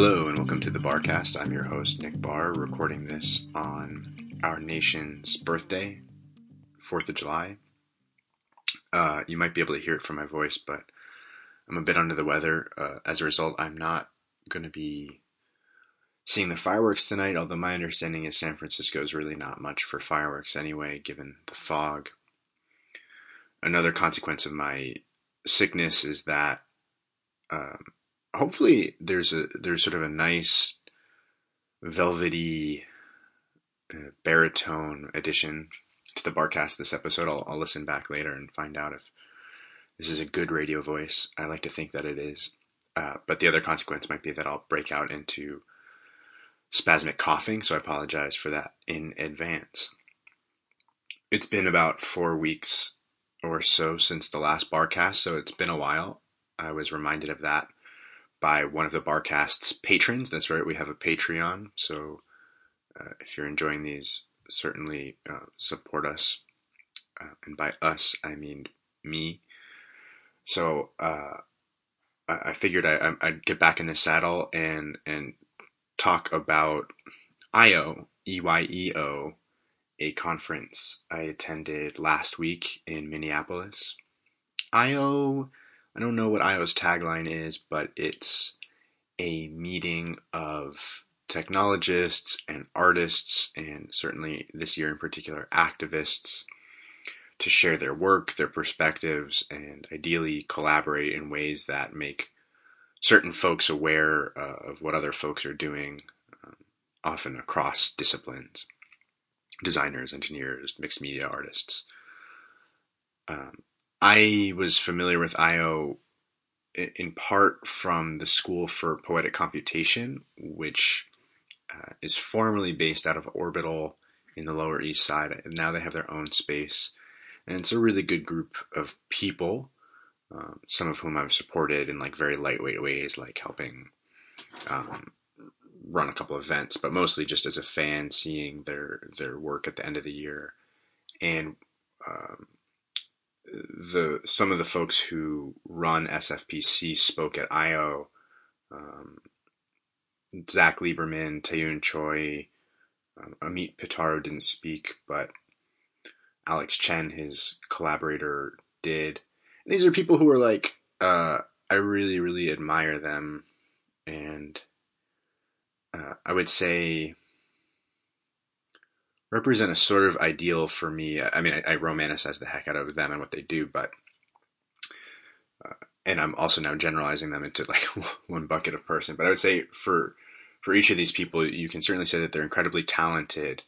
Hello and welcome to the Barrcast. I'm your host, Nick Barr, recording this on our nation's birthday, 4th of July. Uh, you might be able to hear it from my voice, but I'm a bit under the weather. Uh, as a result, I'm not going to be seeing the fireworks tonight, although my understanding is San Francisco is really not much for fireworks anyway, given the fog. Another consequence of my sickness is that um, hopefully there's a there's sort of a nice velvety uh, baritone addition to the Barrcast this episode. I'll, I'll listen back later and find out if this is a good radio voice. I like to think that it is. Uh, but the other consequence might be that I'll break out into spasmic coughing, so I apologize for that in advance. It's been about four weeks or so since the last Barrcast, so it's been a while. I was reminded of that by one of the Barrcast's patrons. That's right, we have a Patreon. So uh, if you're enjoying these, certainly uh, support us. Uh, and by us, I mean me. So uh, I figured I, would get back in the saddle and and talk about EYEO, E Y E O, a conference I attended last week in Minneapolis. EYEO I don't know what EYEO's tagline is, but it's a meeting of technologists and artists, and certainly this year in particular, activists, to share their work, their perspectives, and ideally collaborate in ways that make certain folks aware uh, of what other folks are doing, um, often across disciplines designers, engineers, mixed media artists. Um, I was familiar with EYEO in part from the School for Poetic Computation, which uh, is formerly based out of Orbital in the Lower East Side. And now they have their own space. And it's a really good group of people, um, some of whom I've supported in like very lightweight ways, like helping um, run a couple events, but mostly just as a fan, seeing their their work at the end of the year. And um, the some of the folks who run SFPC spoke at EYEO. Um, Zach Lieberman, Taeyoon Choi, um, Amit Pitaru didn't speak, but Alex Chen, his collaborator, did. And these are people who are like, uh, I really, really admire them, and uh, I would say represent a sort of ideal for me. I mean, I, I romanticize the heck out of them and what they do, but uh, and I'm also now generalizing them into like one bucket of person. But I would say for for each of these people, you can certainly say that they're incredibly talented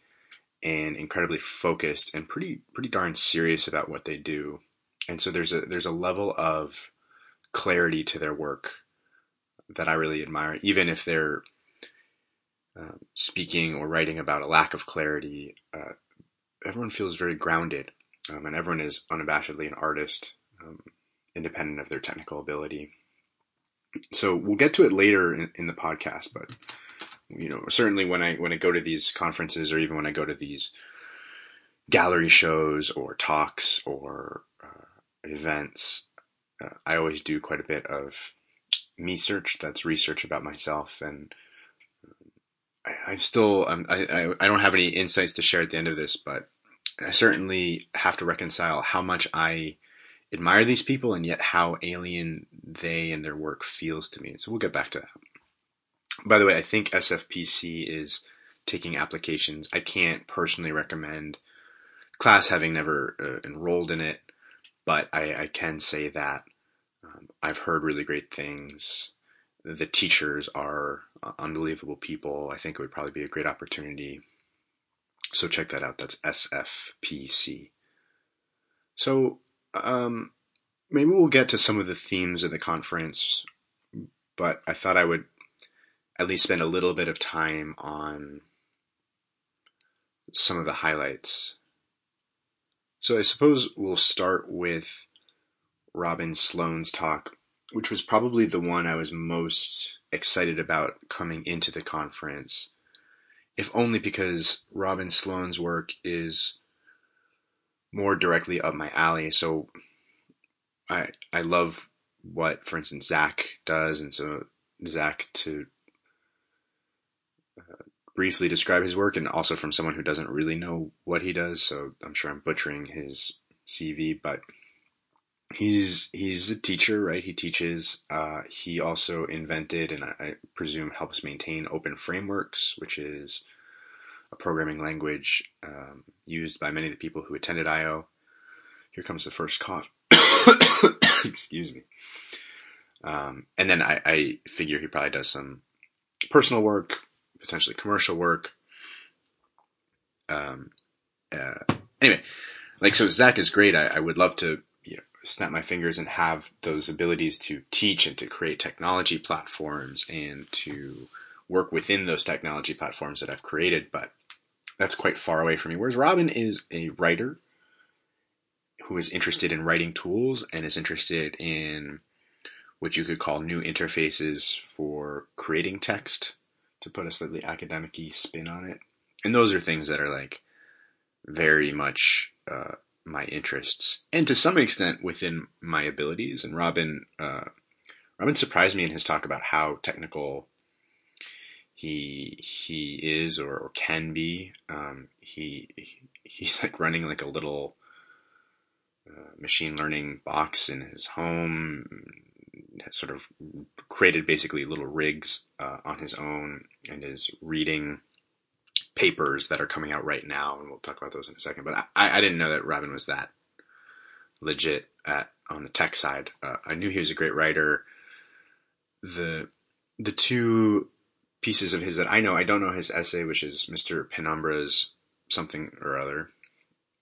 and incredibly focused and pretty pretty darn serious about what they do. And so there's a there's a level of clarity to their work that I really admire, even if they're um, speaking or writing about a lack of clarity, uh, everyone feels very grounded, um, and everyone is unabashedly an artist, um, independent of their technical ability. So we'll get to it later in, in, the podcast, but you know, certainly when I when I go to these conferences or even when I go to these gallery shows or talks or uh, events, uh, I always do quite a bit of me search. That's research about myself and I, am still um, I, I don't have any insights to share at the end of this, but I certainly have to reconcile how much I admire these people and yet how alien they and their work feels to me. So we'll get back to that. By the way, I think SFPC is taking applications. I can't personally recommend class having never uh, enrolled in it, but I, I can say that um, I've heard really great things the teachers are unbelievable people. I think it would probably be a great opportunity. So check that out. That's SFPC. So um, maybe we'll get to some of the themes of the conference, but I thought I would at least spend a little bit of time on some of the highlights. So I suppose we'll start with Robin Sloan's talk which was probably the one I was most excited about coming into the conference, if only because Robin Sloan's work is more directly up my alley. So I I love what, for instance, Zach does, and so Zach to uh, briefly describe his work, and also from someone who doesn't really know what he does. So I'm sure I'm butchering his CV, but he's he's a teacher, right? He teaches. Uh, he also invented, and I, presume helps maintain Open Frameworks, which is a programming language um, used by many of the people who attended EYEO. Here comes the first cough. Excuse me. Um, and then I, I, figure he probably does some personal work, potentially commercial work. Um, uh, anyway, like so, Zach is great. I, I would love to snap my fingers and have those abilities to teach and to create technology platforms and to work within those technology platforms that I've created, but that's quite far away from me. Whereas Robin is a writer who is interested in writing tools and is interested in what you could call new interfaces for creating text to put a slightly academic spin on it. And those are things that are like very much uh, my interests and to some extent within my abilities. And Robin, uh, Robin surprised me in his talk about how technical he he is or, or can be. Um, he he's like running like a little uh, machine learning box in his home. Has sort of created basically little rigs uh, on his own and is reading papers that are coming out right now, and we'll talk about those in a second. But I, I didn't know that Robin was that legit at on the tech side. Uh, I knew he was a great writer. The the two pieces of his that I know, I don't know his essay, which is Mr. Penumbra's something or other.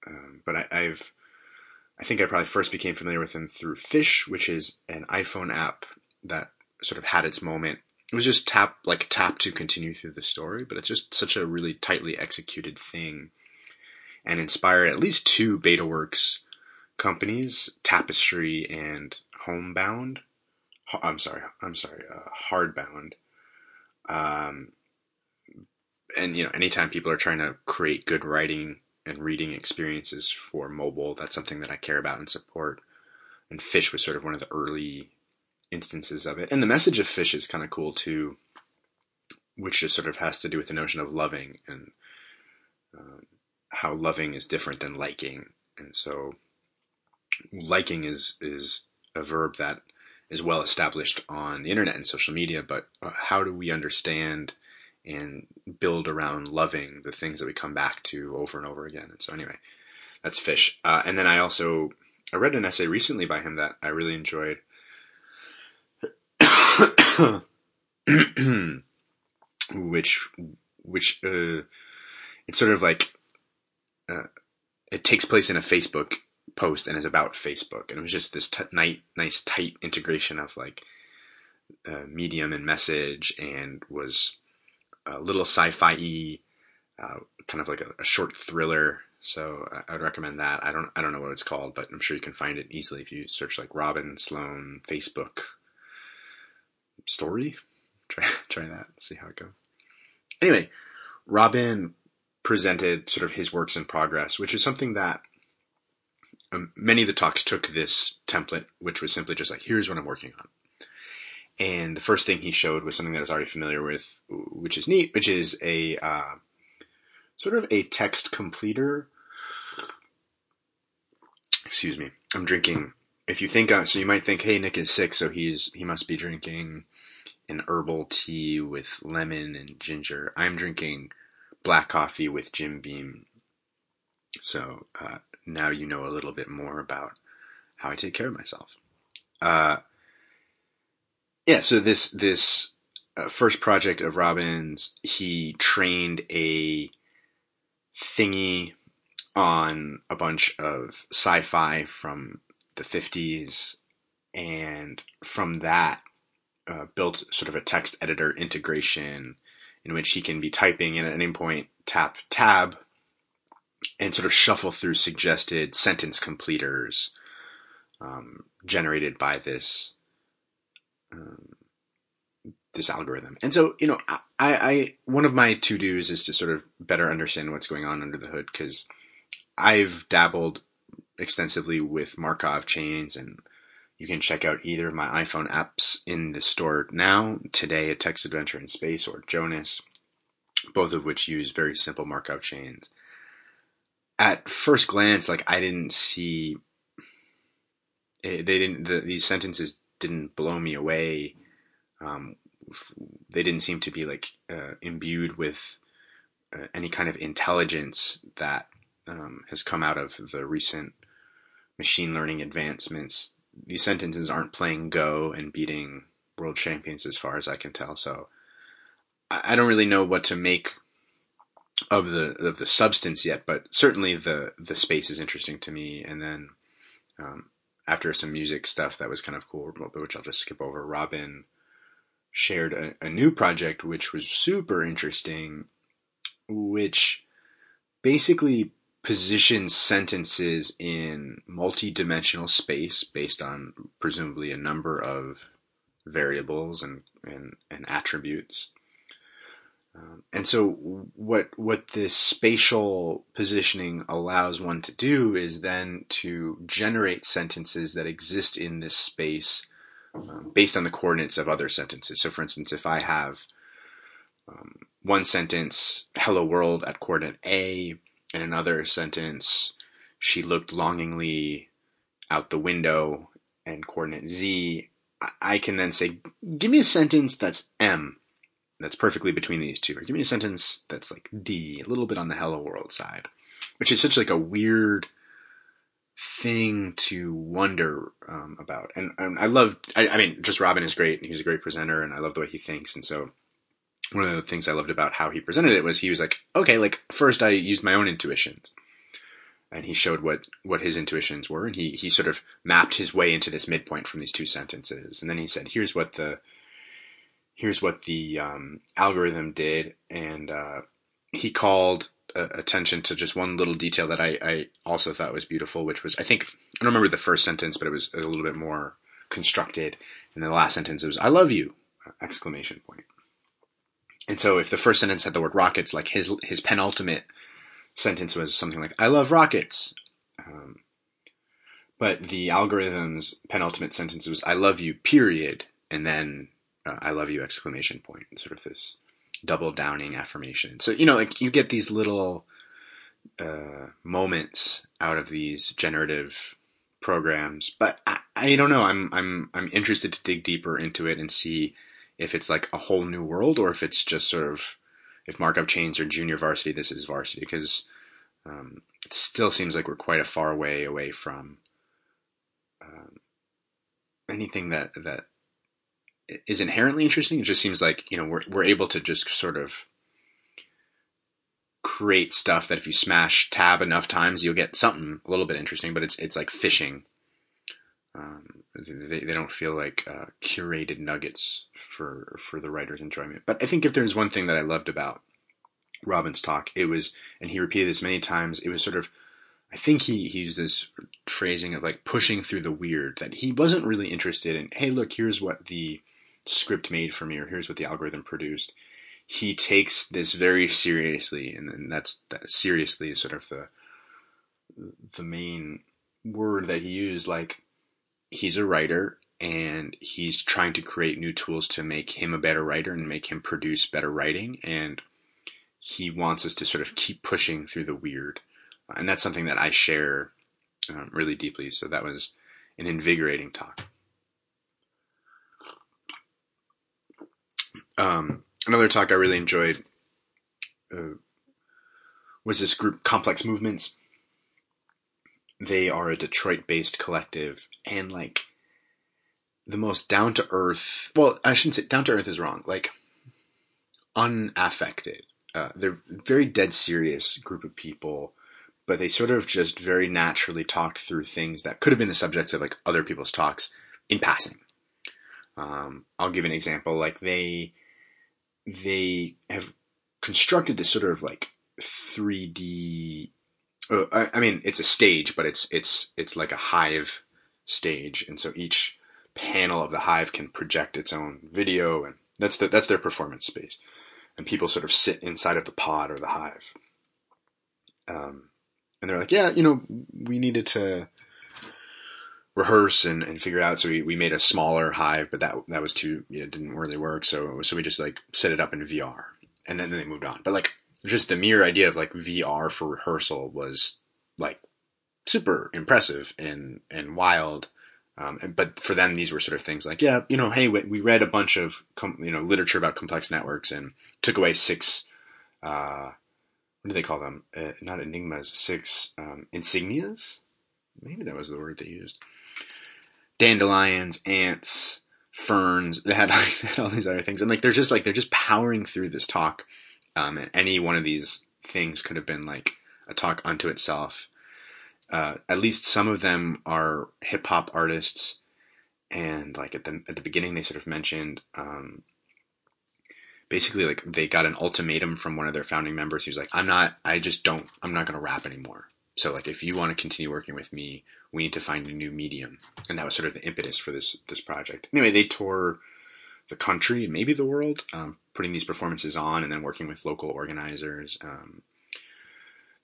Um, but I, I've I think I probably first became familiar with him through Fish, which is an iPhone app that sort of had its moment it was just tap like tap to continue through the story, but it's just such a really tightly executed thing, and inspired at least two BetaWorks companies, Tapestry and Homebound. I'm sorry, I'm sorry, uh, Hardbound. Um, and you know, anytime people are trying to create good writing and reading experiences for mobile, that's something that I care about and support. And Fish was sort of one of the early instances of it. And the message of fish is kind of cool too, which just sort of has to do with the notion of loving and um, how loving is different than liking. And so liking is is a verb that is well established on the internet and social media, but uh, how do we understand and build around loving the things that we come back to over and over again? And so anyway, that's fish. Uh, and then I also I read an essay recently by him that I really enjoyed which which uh, it's sort of like uh, it takes place in a Facebook post and is about Facebook, and it was just this t- nice, nice tight integration of like uh, medium and message, and was a little sci-fi uh, kind of like a, a, short thriller. So I would recommend that. I don't I don't know what it's called, but I'm sure you can find it easily if you search like Robin Sloan Facebook story. Try try that. See how it goes. Anyway, Robin presented sort of his works in progress, which is something that um, many of the talks took this template, which was simply just like, here's what I'm working on. And the first thing he showed was something that I was already familiar with, which is neat, which is a uh, sort of a text completer. Excuse me. I'm drinking. If you think, so you might think, hey, Nick is sick, so he's he must be drinking an herbal tea with lemon and ginger. I'm drinking black coffee with Jim Beam. So uh, now you know a little bit more about how I take care of myself. Uh, yeah, so this this uh, first project of Robin's, he trained a thingy on a bunch of sci-fi from the 50s and from that uh, built sort of a text editor integration in which he can be typing and at any point tap tab and sort of shuffle through suggested sentence completers um, generated by this um, this algorithm. And so, you know, I, I one of my to dos is to sort of better understand what's going on under the hood because I've dabbled extensively with Markov chains and you can check out either of my iPhone apps in the store now, today, A Text Adventure in Space, or Jonas. both of which use very simple Markov chains. At first glance, like I didn't see, eh, they didn't. The, these sentences didn't blow me away. Um, they didn't seem to be like uh, imbued with uh, any kind of intelligence that um, has come out of the recent machine learning advancements. These sentences aren't playing Go and beating world champions, as far as I can tell. So I, don't really know what to make of the of the substance yet, but certainly the the space is interesting to me. And then um, after some music stuff that was kind of cool, which I'll just skip over. Robin shared a, a new project which was super interesting, which basically positions sentences in multi-dimensional space based on presumably a number of variables and and, and attributes. Um, and so what what this spatial positioning allows one to do is then to generate sentences that exist in this space um, based on the coordinates of other sentences. So for instance, if I have um, one sentence, hello world at coordinate A, and another sentence, she looked longingly out the window and coordinate Z, I can then say, give me a sentence that's M that's perfectly between these two. Or give me a sentence that's like D, a little bit on the hello world side, which is such like a weird thing to wonder um, about. And, and I love, I, I, mean, just Robin is great. He's a great presenter, and I love the way he thinks. And so, one of the things I loved about how he presented it was he was like, okay, like first I used my own intuitions, and he showed what what his intuitions were, and he he sort of mapped his way into this midpoint from these two sentences, and then he said, here's what the here's what the um, algorithm did, and uh, he called uh, attention to just one little detail that I, I, also thought was beautiful, which was I think I don't remember the first sentence, but it was a little bit more constructed. And then the last sentence was "I love you!" exclamation point. And so if the first sentence had the word rockets, like his his penultimate sentence was something like "I love rockets." Um, but the algorithm's penultimate sentence was "I love you," period, and then uh, "I love you!" exclamation point. Sort of this double downing affirmation. So you know, like you get these little uh, moments out of these generative programs, but I, I don't know. I'm I'm I'm interested to dig deeper into it and see if it's like a whole new world or if it's just sort of if Markov chains are junior varsity, this is varsity because um, it still seems like we're quite a far way away from um, anything that that is inherently interesting. It just seems like you know we're we're able to just sort of create stuff that if you smash tab enough times, you'll get something a little bit interesting. But it's it's like fishing. Um, they, they don't feel like uh, curated nuggets for for the writer's enjoyment. But I think if there's one thing that I loved about Robin's talk, it was, and he repeated this many times. It was sort of I think he, he used this phrasing of like pushing through the weird that he wasn't really interested in. Hey, look, here's what the script made for me, or here's what the algorithm produced. He takes this very seriously, and, and that's that seriously is sort of the the main word that he used. Like he's a writer, and he's trying to create new tools to make him a better writer and make him produce better writing, and he wants us to sort of keep pushing through the weird, and that's something that I share um, really deeply. So that was an invigorating talk. Um, another talk I really enjoyed uh, was this group Complex Movements. They are a Detroit-based collective, and like the most down to earth. Well, I shouldn't say down to earth is wrong. Like unaffected. Uh, they're very dead serious group of people, but they sort of just very naturally talked through things that could have been the subjects of like other people's talks in passing. Um, I'll give an example. Like they they have constructed this sort of like 3D. I, I mean, it's a stage, but it's it's it's like a hive stage, and so each panel of the hive can project its own video, and that's the, that's their performance space. And people sort of sit inside of the pod or the hive. Um, and they're like, yeah, you know, we needed to rehearse and, and figure out. So we, we made a smaller hive, but that that was too you know, didn't really work. So so we just like set it up in VR, and then, then they moved on. But like just the mere idea of like VR for rehearsal was like super impressive and and wild. Um, and, but for them, these were sort of things like, yeah, you know, hey, we, we read a bunch of com- you know literature about complex networks and took away six. Uh, what do they call them? Uh, not enigmas, six um, insignias. Maybe that was the word they used. Dandelions, ants, ferns. They had, they had all these other things, and like they're just like they're just powering through this talk. Um, and any one of these things could have been like a talk unto itself. Uh, at least some of them are hip hop artists, and like at the at the beginning they sort of mentioned um, basically like they got an ultimatum from one of their founding members. He was like, "I'm not. I just don't. I'm not going to rap anymore. So like, if you want to continue working with me, we need to find a new medium." And that was sort of the impetus for this this project. Anyway, they tour the country, maybe the world, um, putting these performances on, and then working with local organizers. Um,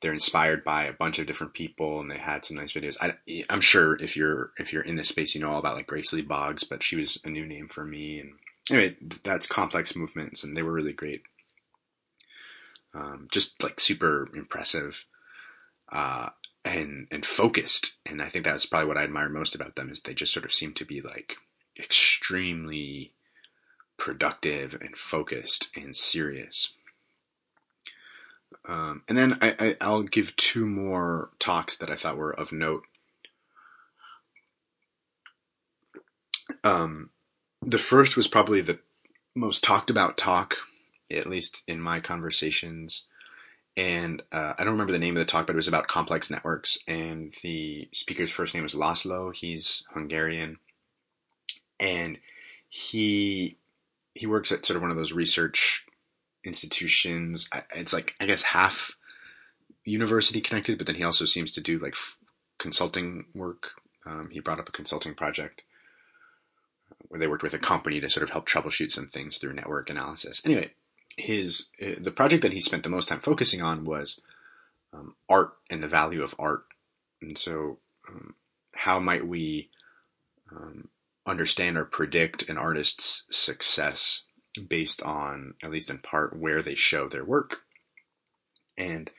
they're inspired by a bunch of different people, and they had some nice videos. I, am sure if you're if you're in this space, you know all about like Grace Lee Boggs, but she was a new name for me, and anyway, that's complex movements, and they were really great. Um, just like super impressive, uh, and and focused. And I think that's probably what I admire most about them is they just sort of seem to be like extremely productive and focused and serious. Um, and then I, I, will give two more talks that I thought were of note. Um, the first was probably the most talked about talk, at least in my conversations. And uh, I don't remember the name of the talk, but it was about complex networks. And the speaker's first name was Laszlo. He's Hungarian, and he he works at sort of one of those research institutions. It's like I guess half university connected, but then he also seems to do like f- consulting work. Um, he brought up a consulting project where they worked with a company to sort of help troubleshoot some things through network analysis. Anyway, his uh, the project that he spent the most time focusing on was um, art and the value of art, and so um, how might we um, understand or predict an artist's success based on, at least in part, where they show their work, and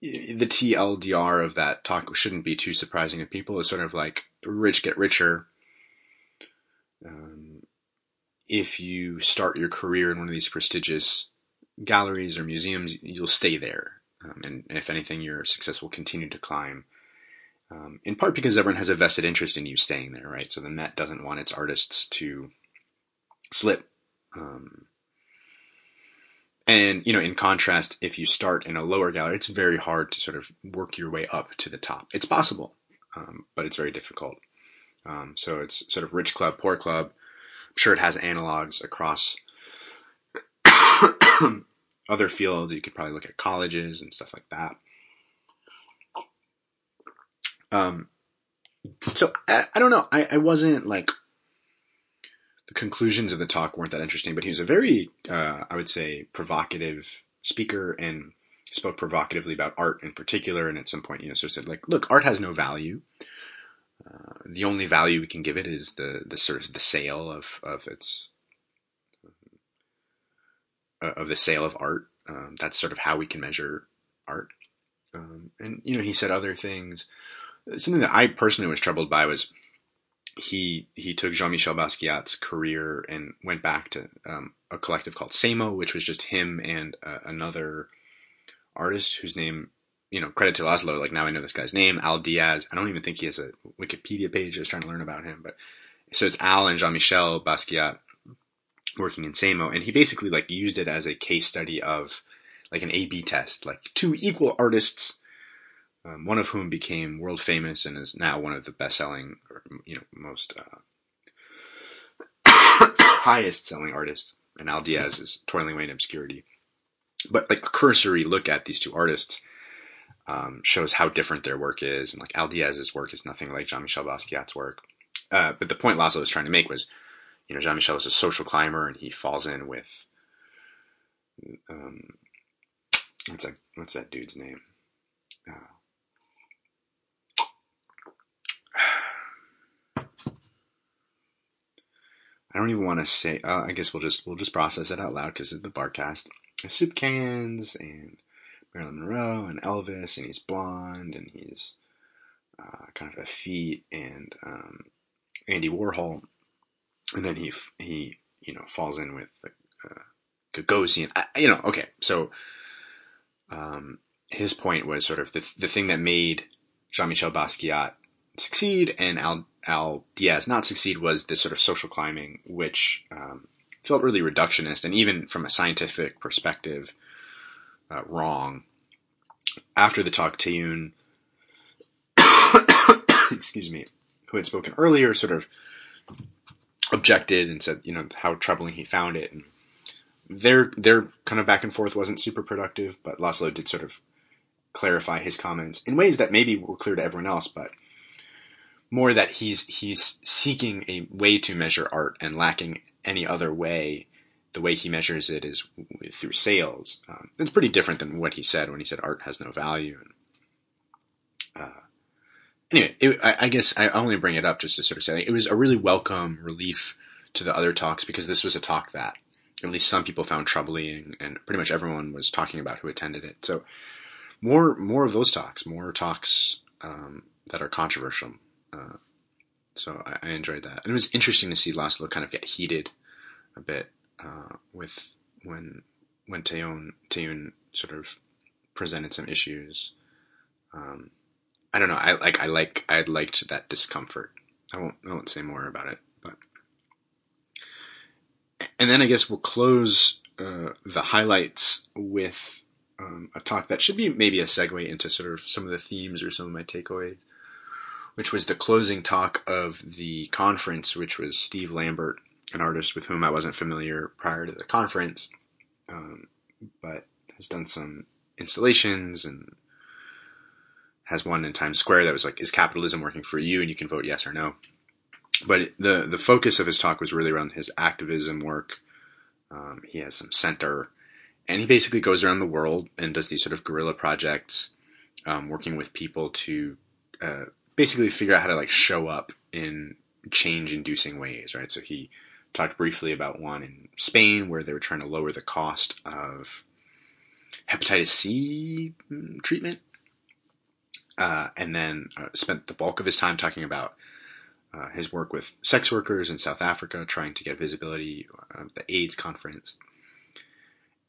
the TLDR of that talk shouldn't be too surprising to people. It's sort of like rich get richer um, if you start your career in one of these prestigious galleries or museums, you'll stay there. Um, and if anything, your success will continue to climb. Um, in part because everyone has a vested interest in you staying there, right? So the Met doesn't want its artists to slip. Um, and you know, in contrast, if you start in a lower gallery, it's very hard to sort of work your way up to the top. It's possible, um, but it's very difficult. Um, so it's sort of rich club, poor club. I'm sure it has analogs across other fields. You could probably look at colleges and stuff like that. Um, so I, I don't know. I, I wasn't like the conclusions of the talk weren't that interesting, but he was a very, uh, I would say, provocative speaker and spoke provocatively about art in particular. And at some point, you know, sort of said like, look, art has no value. Uh, the only value we can give it is the the sort of the sale of of its uh, of the sale of art. Um, that's sort of how we can measure art. Um, and you know, he said other things. Something that I personally was troubled by was he he took Jean-Michel Basquiat's career and went back to um, a collective called Samo, which was just him and uh, another artist whose name you know, credit to Laszlo. Like now I know this guy's name, Al Diaz. I don't even think he has a Wikipedia page. I was trying to learn about him, but so it's Al and Jean Michel Basquiat working in Samo, and he basically like used it as a case study of like an A/B test, like two equal artists, um, one of whom became world famous and is now one of the best-selling, you know, most uh, highest-selling artists, and Al Diaz is toiling away in obscurity. But like a cursory look at these two artists um, shows how different their work is. And like Al Diaz's work is nothing like Jean Michel Basquiat's work. Uh, but the point Laszlo was trying to make was, you know, Jean Michel is a social climber and he falls in with, um, what's that, what's that dude's name? Uh, I don't even want to say. Uh, I guess we'll just we'll just process it out loud because it's the Barrcast. soup cans and Marilyn Monroe and Elvis, and he's blonde and he's uh, kind of effete and um, Andy Warhol, and then he he you know falls in with uh, Gagosian. I, you know, okay, so um, his point was sort of the the thing that made Jean Michel Basquiat succeed and Al Al Diaz not succeed was this sort of social climbing, which um, felt really reductionist and even from a scientific perspective uh, wrong. After the talk, Taeyoon, excuse me, who had spoken earlier, sort of objected and said, you know, how troubling he found it. And their their kind of back and forth wasn't super productive, but Laszlo did sort of clarify his comments in ways that maybe were clear to everyone else, but more that he's he's seeking a way to measure art and lacking any other way. The way he measures it is through sales. Um, it's pretty different than what he said when he said art has no value. And, uh, anyway, it, I, I, guess I only bring it up just to sort of say it was a really welcome relief to the other talks because this was a talk that at least some people found troubling, and pretty much everyone was talking about who attended it. So more more of those talks, more talks um, that are controversial. Uh, so I, I, enjoyed that, and it was interesting to see Laszlo kind of get heated a bit uh, with when when Taeyoon Taeyoon sort of presented some issues. Um, I don't know. I like I like I liked that discomfort. I won't I won't say more about it, but and then I guess we'll close uh, the highlights with um, a talk that should be maybe a segue into sort of some of the themes or some of my takeaways, which was the closing talk of the conference, which was Steve Lambert, an artist with whom I wasn't familiar prior to the conference, um, but has done some installations and has one in Times Square that was like, "Is capitalism working for you?" and you can vote yes or no. But the the focus of his talk was really around his activism work. Um, he has some center and he basically goes around the world and does these sort of guerrilla projects, um, working with people to uh, basically figure out how to like show up in change-inducing ways, right? So he talked briefly about one in Spain where they were trying to lower the cost of hepatitis C mm, treatment, uh, and then uh, spent the bulk of his time talking about uh, his work with sex workers in South Africa, trying to get visibility of the AIDS conference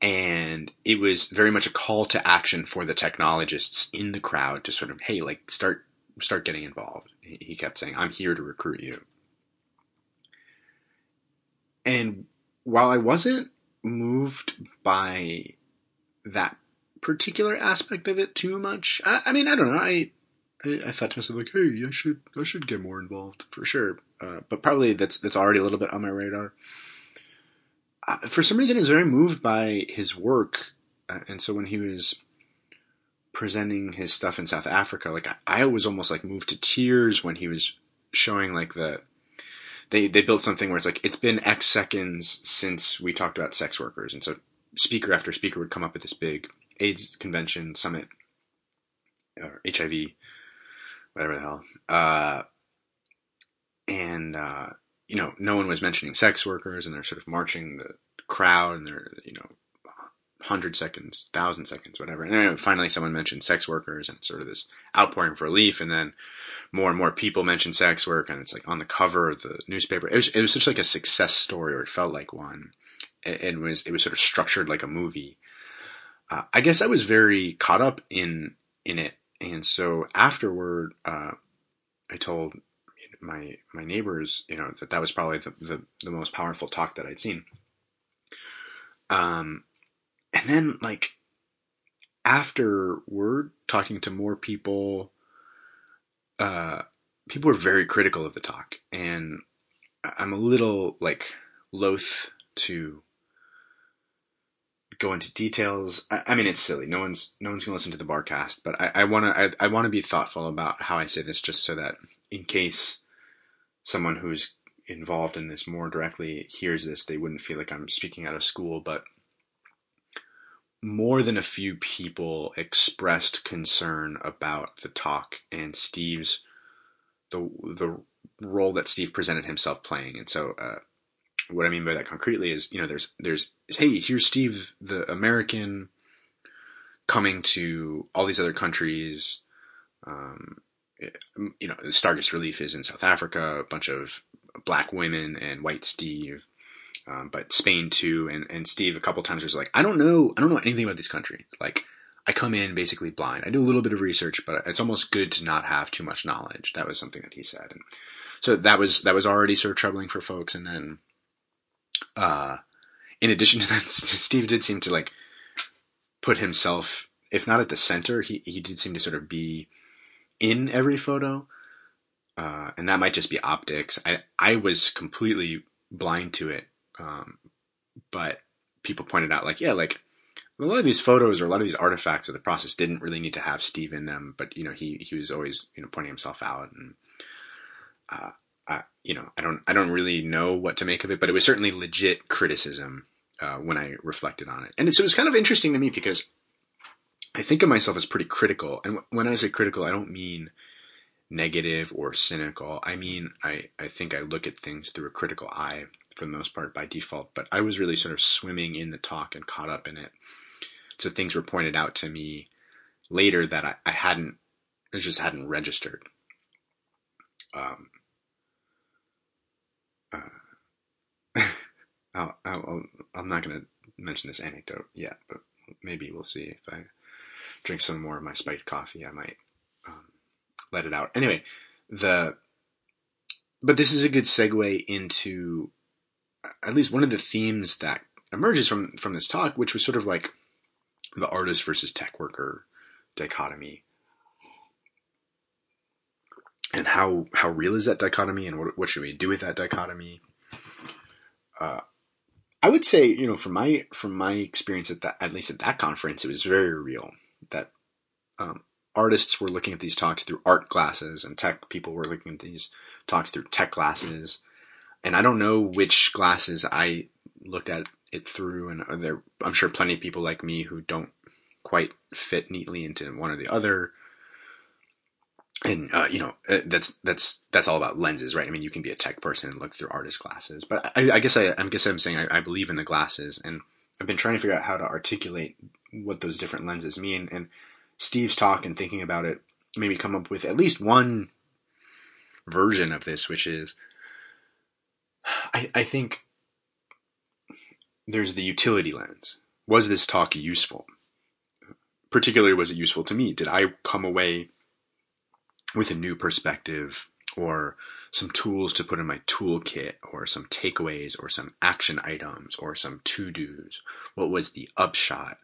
and it was very much a call to action for the technologists in the crowd to sort of hey like start start getting involved. He kept saying i'm here to recruit you. And while i wasn't moved by that particular aspect of it too much i, I mean i don't know. I, I, I thought to myself like hey i should i should get more involved for sure. Uh, but probably that's that's already a little bit on my radar. For some reason, I was very moved by his work, uh, and so when he was presenting his stuff in South Africa, like I, I was almost like moved to tears when he was showing like the they they built something where it's like it's been X seconds since we talked about sex workers, and so speaker after speaker would come up at this big AIDS convention summit or HIV, whatever the hell, uh, and uh, you know, no one was mentioning sex workers, and they're sort of marching the crowd, and they're you know, hundred seconds, thousand seconds, whatever. And then finally, someone mentioned sex workers, and sort of this outpouring for relief, and then more and more people mentioned sex work, and it's like on the cover of the newspaper. It was it was such like a success story, or it felt like one. It, it was it was sort of structured like a movie. Uh, I guess I was very caught up in in it, and so afterward, uh, I told my my neighbors, you know, that that was probably the, the, the most powerful talk that I'd seen. Um, and then like afterward, talking to more people, uh, people were very critical of the talk, and I'm a little like loath to go into details. I, I, mean, it's silly. No one's no one's gonna listen to the Barrcast, but I, I wanna I, I wanna be thoughtful about how I say this, just so that in case someone who's involved in this more directly hears this, they wouldn't feel like I'm speaking out of school, but more than a few people expressed concern about the talk and Steve's the the role that Steve presented himself playing. And so uh, what I mean by that concretely is, you know, there's there's hey, here's Steve, the American, coming to all these other countries. Um, you know, Stargast Relief is in South Africa, a bunch of black women and white Steve. Um, but Spain too, and, and Steve a couple times was like, I don't know, I don't know anything about this country. Like, I come in basically blind. I do a little bit of research, but it's almost good to not have too much knowledge. That was something that he said, and so that was that was already sort of troubling for folks. And then, uh, in addition to that, Steve did seem to like put himself, if not at the center, he he did seem to sort of be in every photo. Uh, and that might just be optics. I I was completely blind to it, um, but people pointed out like, yeah, like a lot of these photos or a lot of these artifacts of the process didn't really need to have Steve in them, but you know he he was always you know pointing himself out and uh, I, you know I don't I don't really know what to make of it, but it was certainly legit criticism uh, when I reflected on it, and so it was kind of interesting to me because I think of myself as pretty critical, and when I say critical, I don't mean negative or cynical. I mean, I, I think I look at things through a critical eye for the most part by default, but I was really sort of swimming in the talk and caught up in it. So things were pointed out to me later that I, I hadn't, I just hadn't registered. Um, uh, I'll, I'll, I'm not going to mention this anecdote yet, but maybe we'll see if I drink some more of my spiked coffee. I might um, let it out. Anyway, the but this is a good segue into at least one of the themes that emerges from from this talk, which was sort of like the artist versus tech worker dichotomy, and how how real is that dichotomy, and what what should we do with that dichotomy? Uh, I would say, you know, from my from my experience at that, at least at that conference, it was very real that um, artists were looking at these talks through art glasses and tech people were looking at these talks through tech glasses. And I don't know which glasses I looked at it through. And there, I'm sure plenty of people like me who don't quite fit neatly into one or the other. And uh, you know uh, that's that's that's all about lenses, right? I mean, you can be a tech person and look through artist glasses, but I, I guess I, I guess I'm saying I, I believe in the glasses, and I've been trying to figure out how to articulate what those different lenses mean. And Steve's talk and thinking about it made me come up with at least one version of this, which is I, I think there's the utility lens. Was this talk useful? Particularly, was it useful to me? Did I come away with a new perspective or some tools to put in my toolkit or some takeaways or some action items or some to dos? What was the upshot?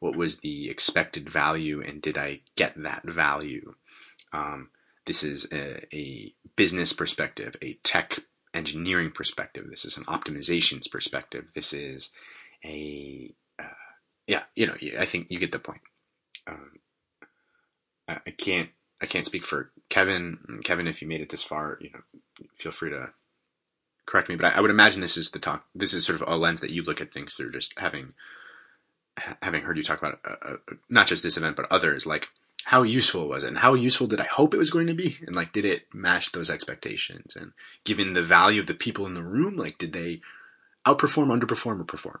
what was the expected value and did I get that value? Um, this is a, a, business perspective, a tech engineering perspective. This is an optimizations perspective. This is a, uh, yeah, you know, I think you get the point. Um, I, I can't, I can't speak for Kevin. Kevin, if you made it this far, you know, feel free to correct me. But I, I would imagine this is the talk. This is sort of a lens that you look at things through, just having having heard you talk about uh, uh, not just this event but others, like how useful was it, and how useful did I hope it was going to be, and like did it match those expectations, and given the value of the people in the room, like did they outperform, underperform, or perform?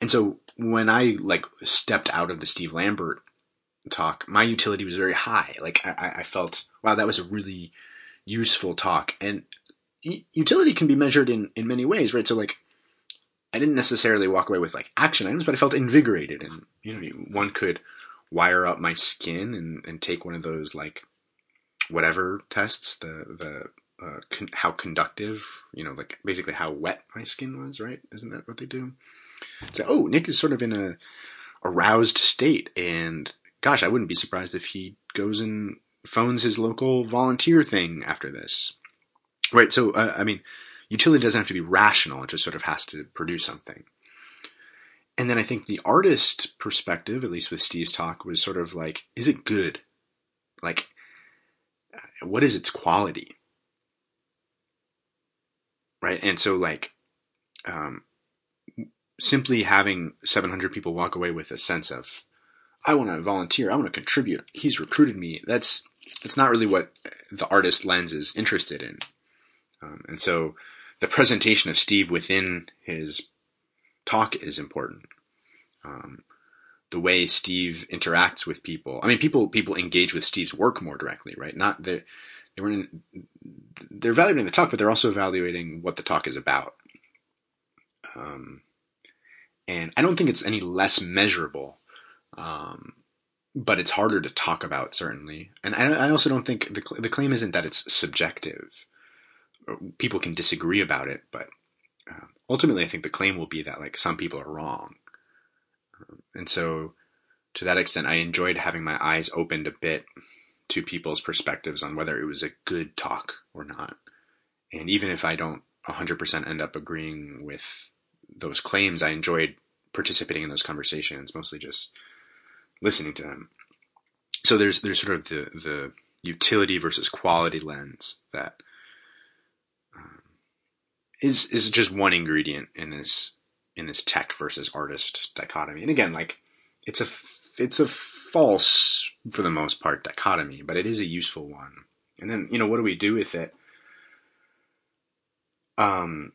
And so when I like stepped out of the Steve Lambert talk, my utility was very high. Like I, I felt, wow, that was a really useful talk, and utility can be measured in in many ways, right? So like I didn't necessarily walk away with like action items, but I felt invigorated. And you know, one could wire up my skin and, and take one of those like whatever tests, the the uh, con- how conductive, you know, like basically how wet my skin was, right? Isn't that what they do? So, oh, Nick is sort of in a aroused state, and gosh, I wouldn't be surprised if he goes and phones his local volunteer thing after this, right? So, uh, I mean utility doesn't have to be rational, it just sort of has to produce something. And then I think the artist perspective, at least with Steve's talk, was sort of like, is it good? Like, what is its quality? Right? And so, like, um, simply having 700 people walk away with a sense of, I want to volunteer, I want to contribute, he's recruited me, that's, that's not really what the artist lens is interested in. Um, and so the presentation of Steve within his talk is important. Um, the way Steve interacts with people. I mean, people people engage with Steve's work more directly, right? Not that they were they're evaluating the talk, but they're also evaluating what the talk is about. Um, and I don't think it's any less measurable, um, but it's harder to talk about certainly. And I, I also don't think the the claim isn't that it's subjective. People can disagree about it, but uh, ultimately, I think the claim will be that like some people are wrong and so, to that extent, I enjoyed having my eyes opened a bit to people's perspectives on whether it was a good talk or not. And even if I don't 100% end up agreeing with those claims, I enjoyed participating in those conversations, mostly just listening to them. So there's there's sort of the the utility versus quality lens that um, is is just one ingredient in this in this tech versus artist dichotomy. And again, like it's a it's a false for the most part dichotomy, but it is a useful one. And then you know what do we do with it? Um,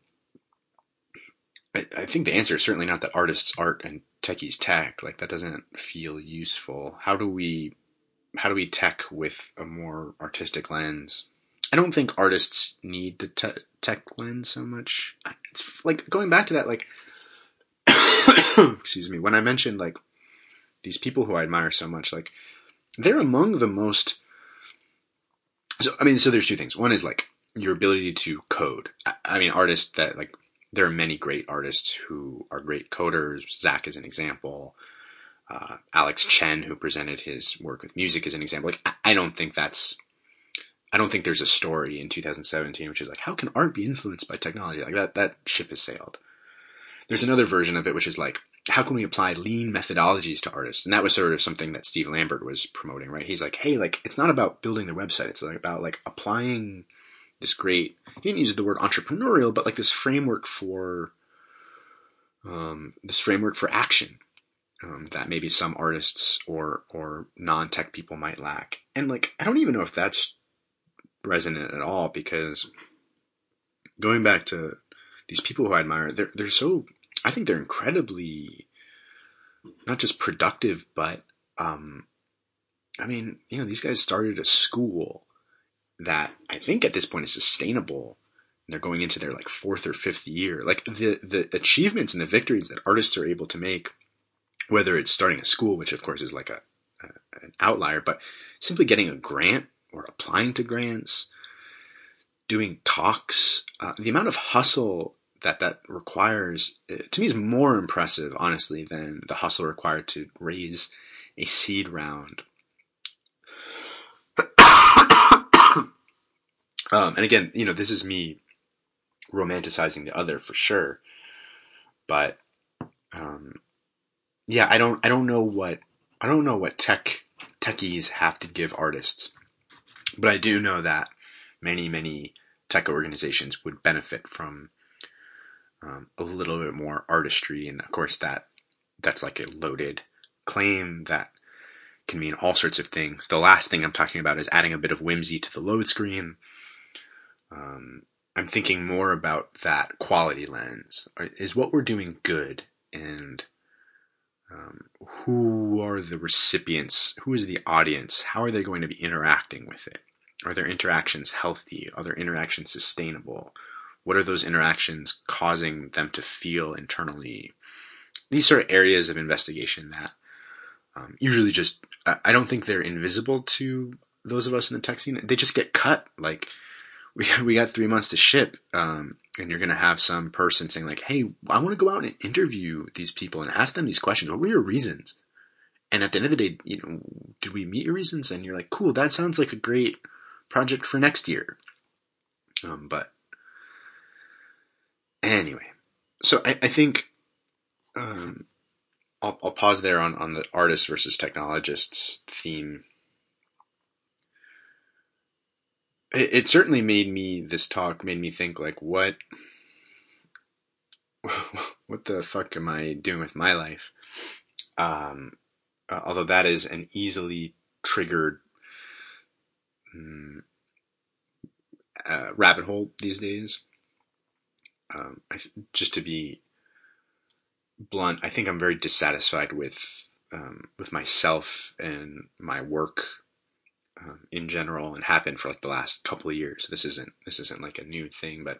I, I think the answer is certainly not that artists art and techies tech. Like that doesn't feel useful. How do we how do we tech with a more artistic lens? I don't think artists need the te- tech lens so much. It's like going back to that, like excuse me, when I mentioned like these people who I admire so much, like they're among the most. So I mean, so there's two things. One is like your ability to code. I, I mean, artists that like there are many great artists who are great coders. Zach is an example. Uh, Alex Chen, who presented his work with music, is an example. Like, I, I don't think that's. I don't think there's a story in 2017 which is like, how can art be influenced by technology? Like that, that ship has sailed. There's another version of it which is like how can we apply lean methodologies to artists? And that was sort of something that steve lambert was promoting right? He's like hey like it's not about building the website. It's like about like applying this great he didn't use the word entrepreneurial but like this framework for um, this framework for action um, that maybe some artists or or non-tech people might lack. And like i don't even know if that's resonant at all because going back to these people who I admire, they're they're so I think they're incredibly not just productive, but um, I mean, you know, these guys started a school that I think at this point is sustainable. And they're going into their like fourth or fifth year. Like the the achievements and the victories that artists are able to make, whether it's starting a school, which of course is like a, a an outlier, but simply getting a grant or applying to grants, doing talks, uh, the amount of hustle that that requires uh, to me is more impressive, honestly, than the hustle required to raise a seed round. um, and again, you know, this is me romanticizing the other for sure, but um, yeah, I don't, I don't know what, I don't know what tech techies have to give artists, but I do know that many, many tech organizations would benefit from um, a little bit more artistry, and of course that that's like a loaded claim that can mean all sorts of things. The last thing I'm talking about is adding a bit of whimsy to the load screen. Um, I'm thinking more about that quality lens. Is what we're doing good, and um, who are the recipients? Who is the audience? How are they going to be interacting with it? Are their interactions healthy? Are their interactions sustainable? What are those interactions causing them to feel internally? These sort of areas of investigation that um, usually just, I don't think they're invisible to those of us in the tech scene. They just get cut. Like, we, we got three months to ship, um, and you're going to have some person saying, like, hey, I want to go out and interview these people and ask them these questions. What were your reasons? And at the end of the day, you know, did we meet your reasons? And you're like, cool, that sounds like a great project for next year. Um, but Anyway, so I, I think um, I'll, I'll pause there on, on the artists versus technologists theme. It, it certainly made me this talk made me think like what what the fuck am I doing with my life? Um, uh, although that is an easily triggered um, uh, rabbit hole these days um, I, just to be blunt, I think I'm very dissatisfied with um, with myself and my work um, in general, and happened for like the last couple of years. This isn't this isn't like a new thing, but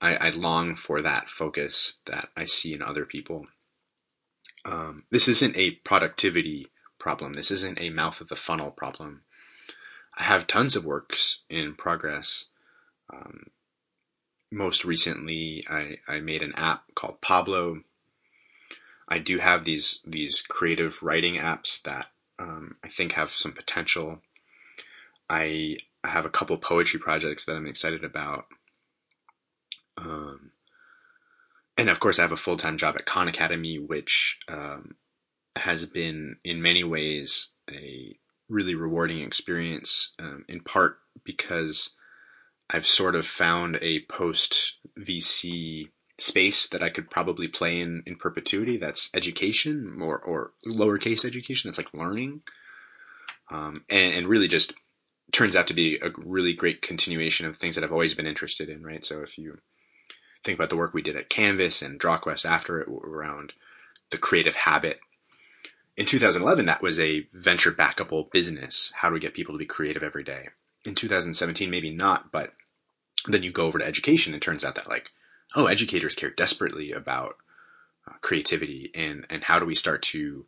I, I long for that focus that I see in other people. Um, this isn't a productivity problem. This isn't a mouth of the funnel problem. I have tons of works in progress. Um, most recently, I, I made an app called Pablo. I do have these these creative writing apps that um, I think have some potential. I have a couple poetry projects that I'm excited about. Um, and of course, I have a full time job at Khan Academy, which um, has been in many ways a really rewarding experience, um, in part because I've sort of found a post VC space that I could probably play in in perpetuity. That's education or, or lowercase education. That's like learning. Um, and, and really just turns out to be a really great continuation of things that I've always been interested in, right? So if you think about the work we did at Canvas and DrawQuest after it around the creative habit. In 2011, that was a venture backable business. How do we get people to be creative every day? In 2017, maybe not, but then you go over to education and it turns out that like, oh, educators care desperately about uh, creativity and, and how do we start to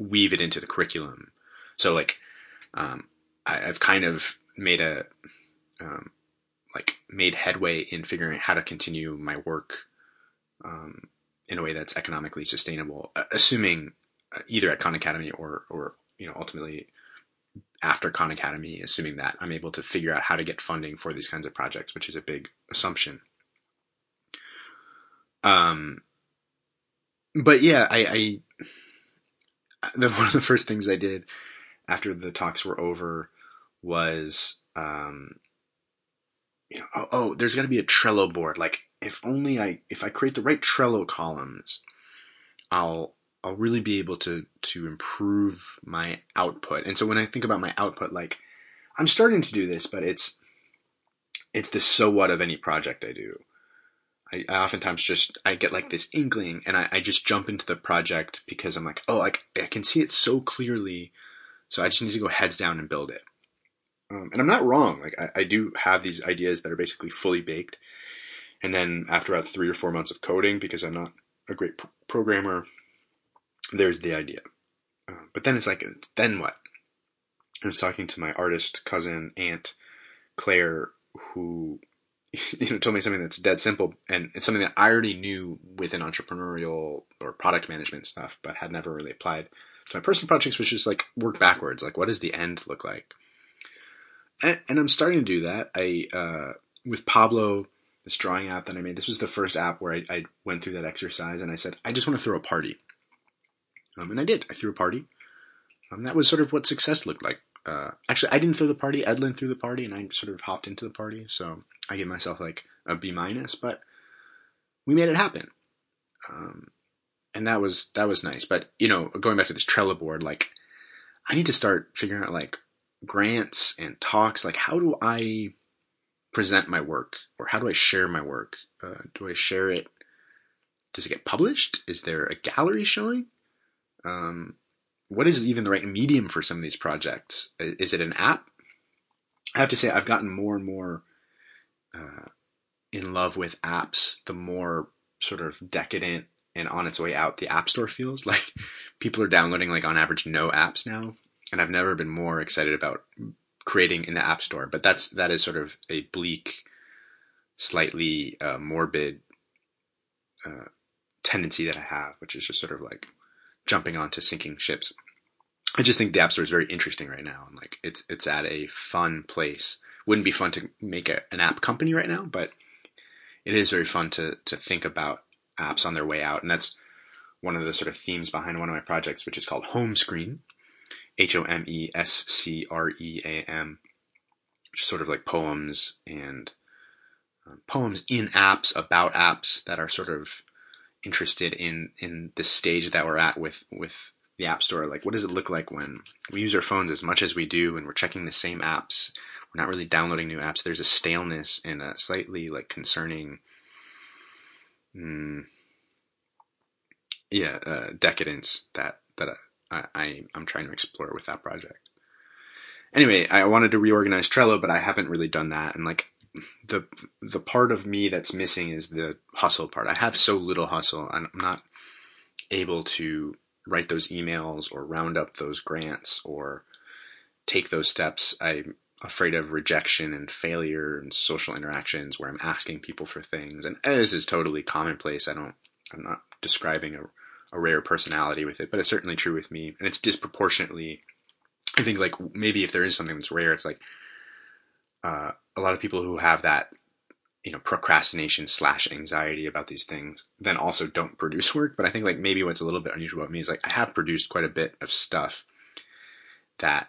weave it into the curriculum? So like, um, I, have kind of made a, um, like made headway in figuring out how to continue my work um, in a way that's economically sustainable, assuming either at Khan Academy or or you know ultimately after Khan Academy, assuming that I'm able to figure out how to get funding for these kinds of projects, which is a big assumption. Um, but yeah, I, I the, one of the first things I did after the talks were over was um, you know, oh, oh there's going to be a Trello board. Like, if only I, if I create the right Trello columns, I'll, I'll really be able to, to improve my output. And so when I think about my output, like, I'm starting to do this, but it's, it's the so what of any project I do. I, I oftentimes just, I get like this inkling and I, I just jump into the project because I'm like, oh, I, I can see it so clearly. So I just need to go heads down and build it. Um, and I'm not wrong. Like I, I, do have these ideas that are basically fully baked. And then after about three or four months of coding, because I'm not a great programmer, there's the idea. Uh, but then it's like, then what? I was talking to my artist cousin, aunt Claire, who you know told me something that's dead simple, and it's something that I already knew within entrepreneurial or product management stuff, but had never really applied to my personal projects, which is like work backwards. Like, what does the end look like? and, and I'm starting to do that. I uh, with Pablo, this drawing app that I made. This was the first app where I, I went through that exercise, and I said, I just want to throw a party, um, and I did. I threw a party. Um, that was sort of what success looked like. Uh, actually, I didn't throw the party. Edlin threw the party, and I sort of hopped into the party. So I give myself like a B minus, but we made it happen. Um, and that was that was nice. But you know, going back to this Trello board, like I need to start figuring out like grants and talks like how do i present my work or how do i share my work uh, do i share it does it get published is there a gallery showing um, what is even the right medium for some of these projects is it an app i have to say i've gotten more and more uh, in love with apps the more sort of decadent and on its way out the app store feels like people are downloading like on average no apps now and I've never been more excited about creating in the App Store. But that's that is sort of a bleak, slightly uh, morbid uh, tendency that I have, which is just sort of like jumping onto sinking ships. I just think the App Store is very interesting right now, and like it's it's at a fun place. Wouldn't be fun to make a, an app company right now, but it is very fun to to think about apps on their way out, and that's one of the sort of themes behind one of my projects, which is called Home Screen, H O M E S C R E A M, which is sort of like poems and uh, poems in apps about apps that are sort of interested in in the stage that we're at with with the app store. Like, what does it look like when we use our phones as much as we do, and we're checking the same apps? We're not really downloading new apps. There's a staleness and a slightly like concerning mm, yeah uh, decadence that that I, I I'm trying to explore with that project. Anyway, I wanted to reorganize Trello, but I haven't really done that, and like the the part of me that's missing is the hustle part. I have so little hustle. I'm not able to write those emails or round up those grants or take those steps. I'm afraid of rejection and failure and social interactions where I'm asking people for things. And this is totally commonplace. I don't, I'm not describing a, a rare personality with it, but it's certainly true with me. And it's disproportionately, I think like maybe if there is something that's rare, it's like, uh, a lot of people who have that you know procrastination slash anxiety about these things then also don't produce work. But i think like maybe what's a little bit unusual about me is like i have produced quite a bit of stuff that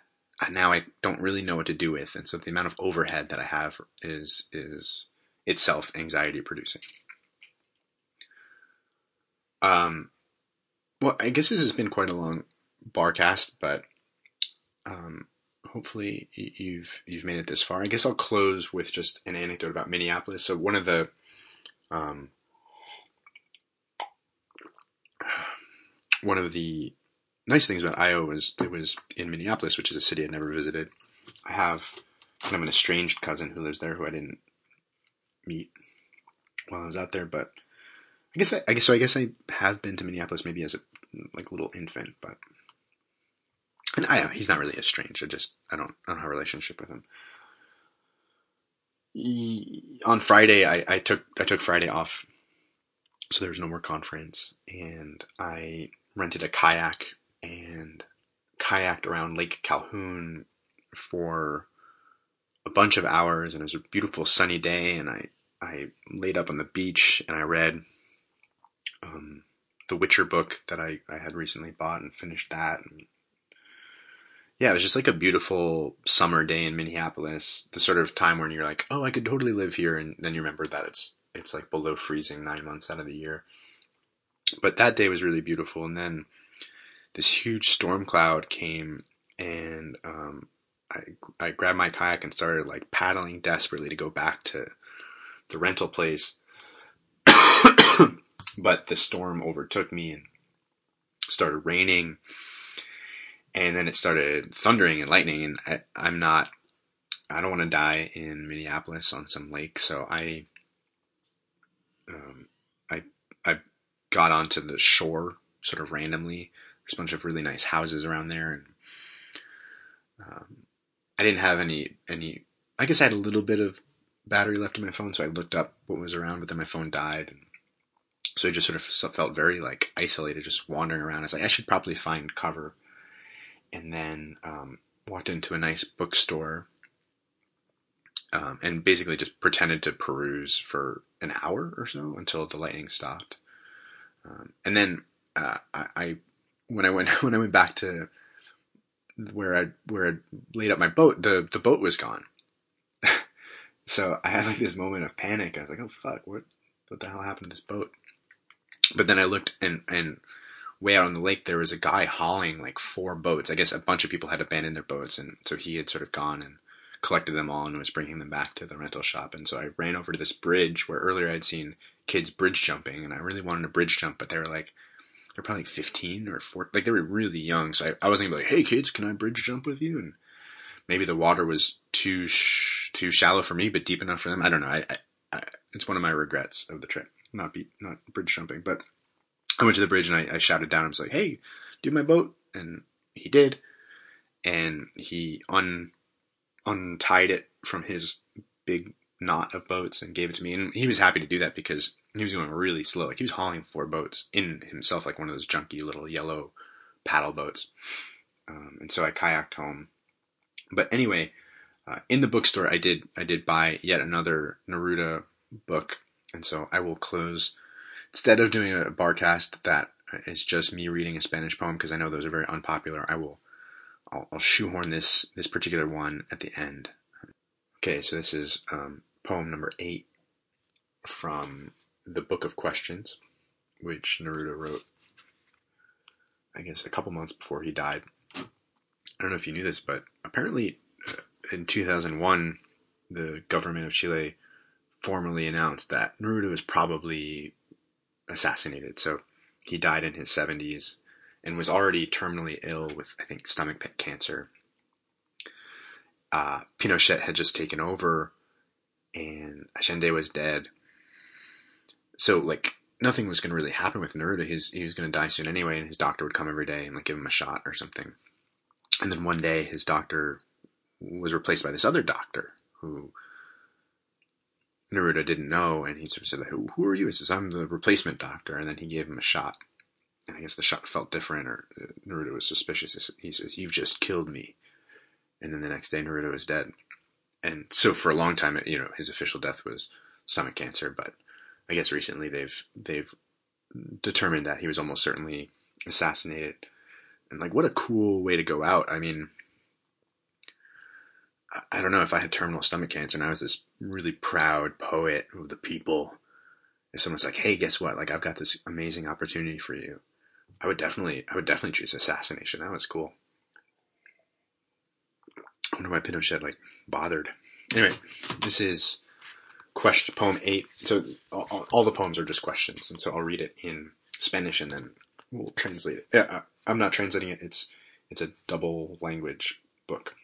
now i don't really know what to do with. And so the amount of overhead that i have is is itself anxiety producing. Um well i guess this has been quite a long Barrcast but um hopefully you've you've made it this far. I guess I'll close with just an anecdote about Minneapolis. So one of the um, one of the nice things about EYEO was it was in Minneapolis, which is a city I'd never visited. I have kind of an estranged cousin who lives there who I didn't meet while I was out there, but I guess I, I guess so. I guess I have been to Minneapolis maybe as a like little infant, but and I he's not really estranged. I just I don't I don't have a relationship with him. On Friday, I, I took I took Friday off, so there was no more conference, and I rented a kayak and kayaked around Lake Calhoun for a bunch of hours, and it was a beautiful sunny day, and I I laid up on the beach and I read um, the Witcher book that I, I had recently bought and finished that and yeah, it was just like a beautiful summer day in Minneapolis. The sort of time when you're like, oh, I could totally live here, and then you remember that it's it's like below freezing nine months out of the year. But that day was really beautiful, and then this huge storm cloud came, and um, I I grabbed my kayak and started like paddling desperately to go back to the rental place. but the storm overtook me and started raining and then it started thundering and lightning and I, i'm not i don't want to die in minneapolis on some lake so i um, i i got onto the shore sort of randomly there's a bunch of really nice houses around there and um, i didn't have any any i guess i had a little bit of battery left in my phone so i looked up what was around but then my phone died and so I just sort of felt very like isolated, just wandering around. I was like, I should probably find cover and then um, walked into a nice bookstore um, and basically just pretended to peruse for an hour or so until the lightning stopped. Um, and then uh, I, I, when I went when I went back to where I where I laid up my boat, the the boat was gone. so I had like this moment of panic. I was like, "Oh fuck, what what the hell happened to this boat?" But then I looked and and way out on the lake, there was a guy hauling like four boats. I guess a bunch of people had abandoned their boats, and so he had sort of gone and collected them all and was bringing them back to the rental shop. And so I ran over to this bridge where earlier I'd seen kids bridge jumping, and I really wanted to bridge jump, but they were like, they're probably like 15 or 14, like they were really young. So I, I wasn't like, hey kids, can I bridge jump with you? And maybe the water was too sh- too shallow for me, but deep enough for them. I don't know. I, I, I, it's one of my regrets of the trip, not be not bridge jumping, but I went to the bridge and I, I shouted down. I was like, "Hey, do my boat!" And he did, and he un untied it from his big knot of boats and gave it to me. And he was happy to do that because he was going really slow. Like he was hauling four boats in himself, like one of those junky little yellow paddle boats. Um, and so I kayaked home. But anyway, uh, in the bookstore, I did I did buy yet another Neruda book, and so I will close instead of doing a Barrcast that is just me reading a Spanish poem because I know those are very unpopular, I will I'll, I'll, shoehorn this this particular one at the end. Okay, so this is um, poem number eight from the Book of Questions, which Neruda wrote, I guess, a couple months before he died. I don't know if you knew this, but apparently uh, in 2001, the government of Chile formally announced that Neruda was probably assassinated. So he died in his 70s and was already terminally ill with, I think, stomach cancer. Uh, Pinochet had just taken over and Allende was dead. So, like, nothing was going to really happen with Neruda. He's, he was going to die soon anyway, and his doctor would come every day and, like, give him a shot or something. And then one day, his doctor was replaced by this other doctor who Neruda didn't know, and he sort of said, who, who are you? He says, I'm the replacement doctor. And then he gave him a shot. And I guess the shot felt different, or uh, Neruda was suspicious. He says, You've just killed me. And then the next day, Neruda was dead. And so for a long time, you know, his official death was stomach cancer, but I guess recently they've they've determined that he was almost certainly assassinated. And like, what a cool way to go out! I mean, I don't know if I had terminal stomach cancer and I was this really proud poet of the people. If someone's like, "Hey, guess what? Like, I've got this amazing opportunity for you," I would definitely, I would definitely choose assassination. That was cool. I wonder why Pinochet like bothered. Anyway, this is question poem eight. So all, all, the poems are just questions, and so I'll read it in Spanish and then we'll translate it. Yeah, uh, I'm not translating it. It's it's a double language book.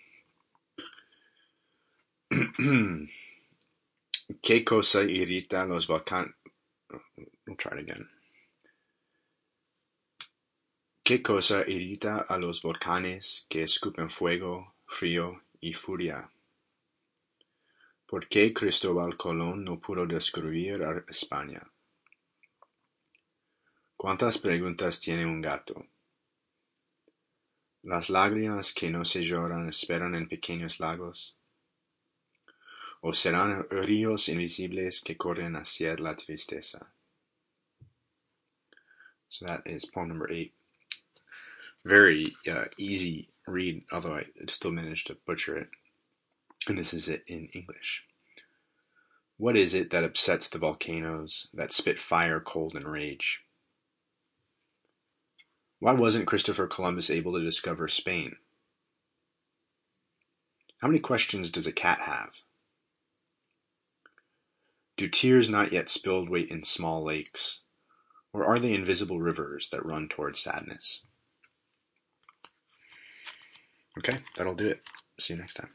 ¿Qué cosa irrita los volcanes? We'll try it again. ¿Qué cosa irrita a los volcanes que escupen fuego, frío y furia? ¿Por qué Cristóbal Colón no pudo descubrir a España? ¿Cuántas preguntas tiene un gato? Las lágrimas que no se lloran esperan en pequeños lagos. O serán ríos invisibles que corren hacia la tristeza. So that is poem number eight. Very uh, easy read, although I still managed to butcher it. And this is it in English. What is it that upsets the volcanoes that spit fire, cold, and rage? Why wasn't Christopher Columbus able to discover Spain? How many questions does a cat have? Do tears not yet spilled wait in small lakes, or are they invisible rivers that run toward sadness? Okay, that'll do it. See you next time.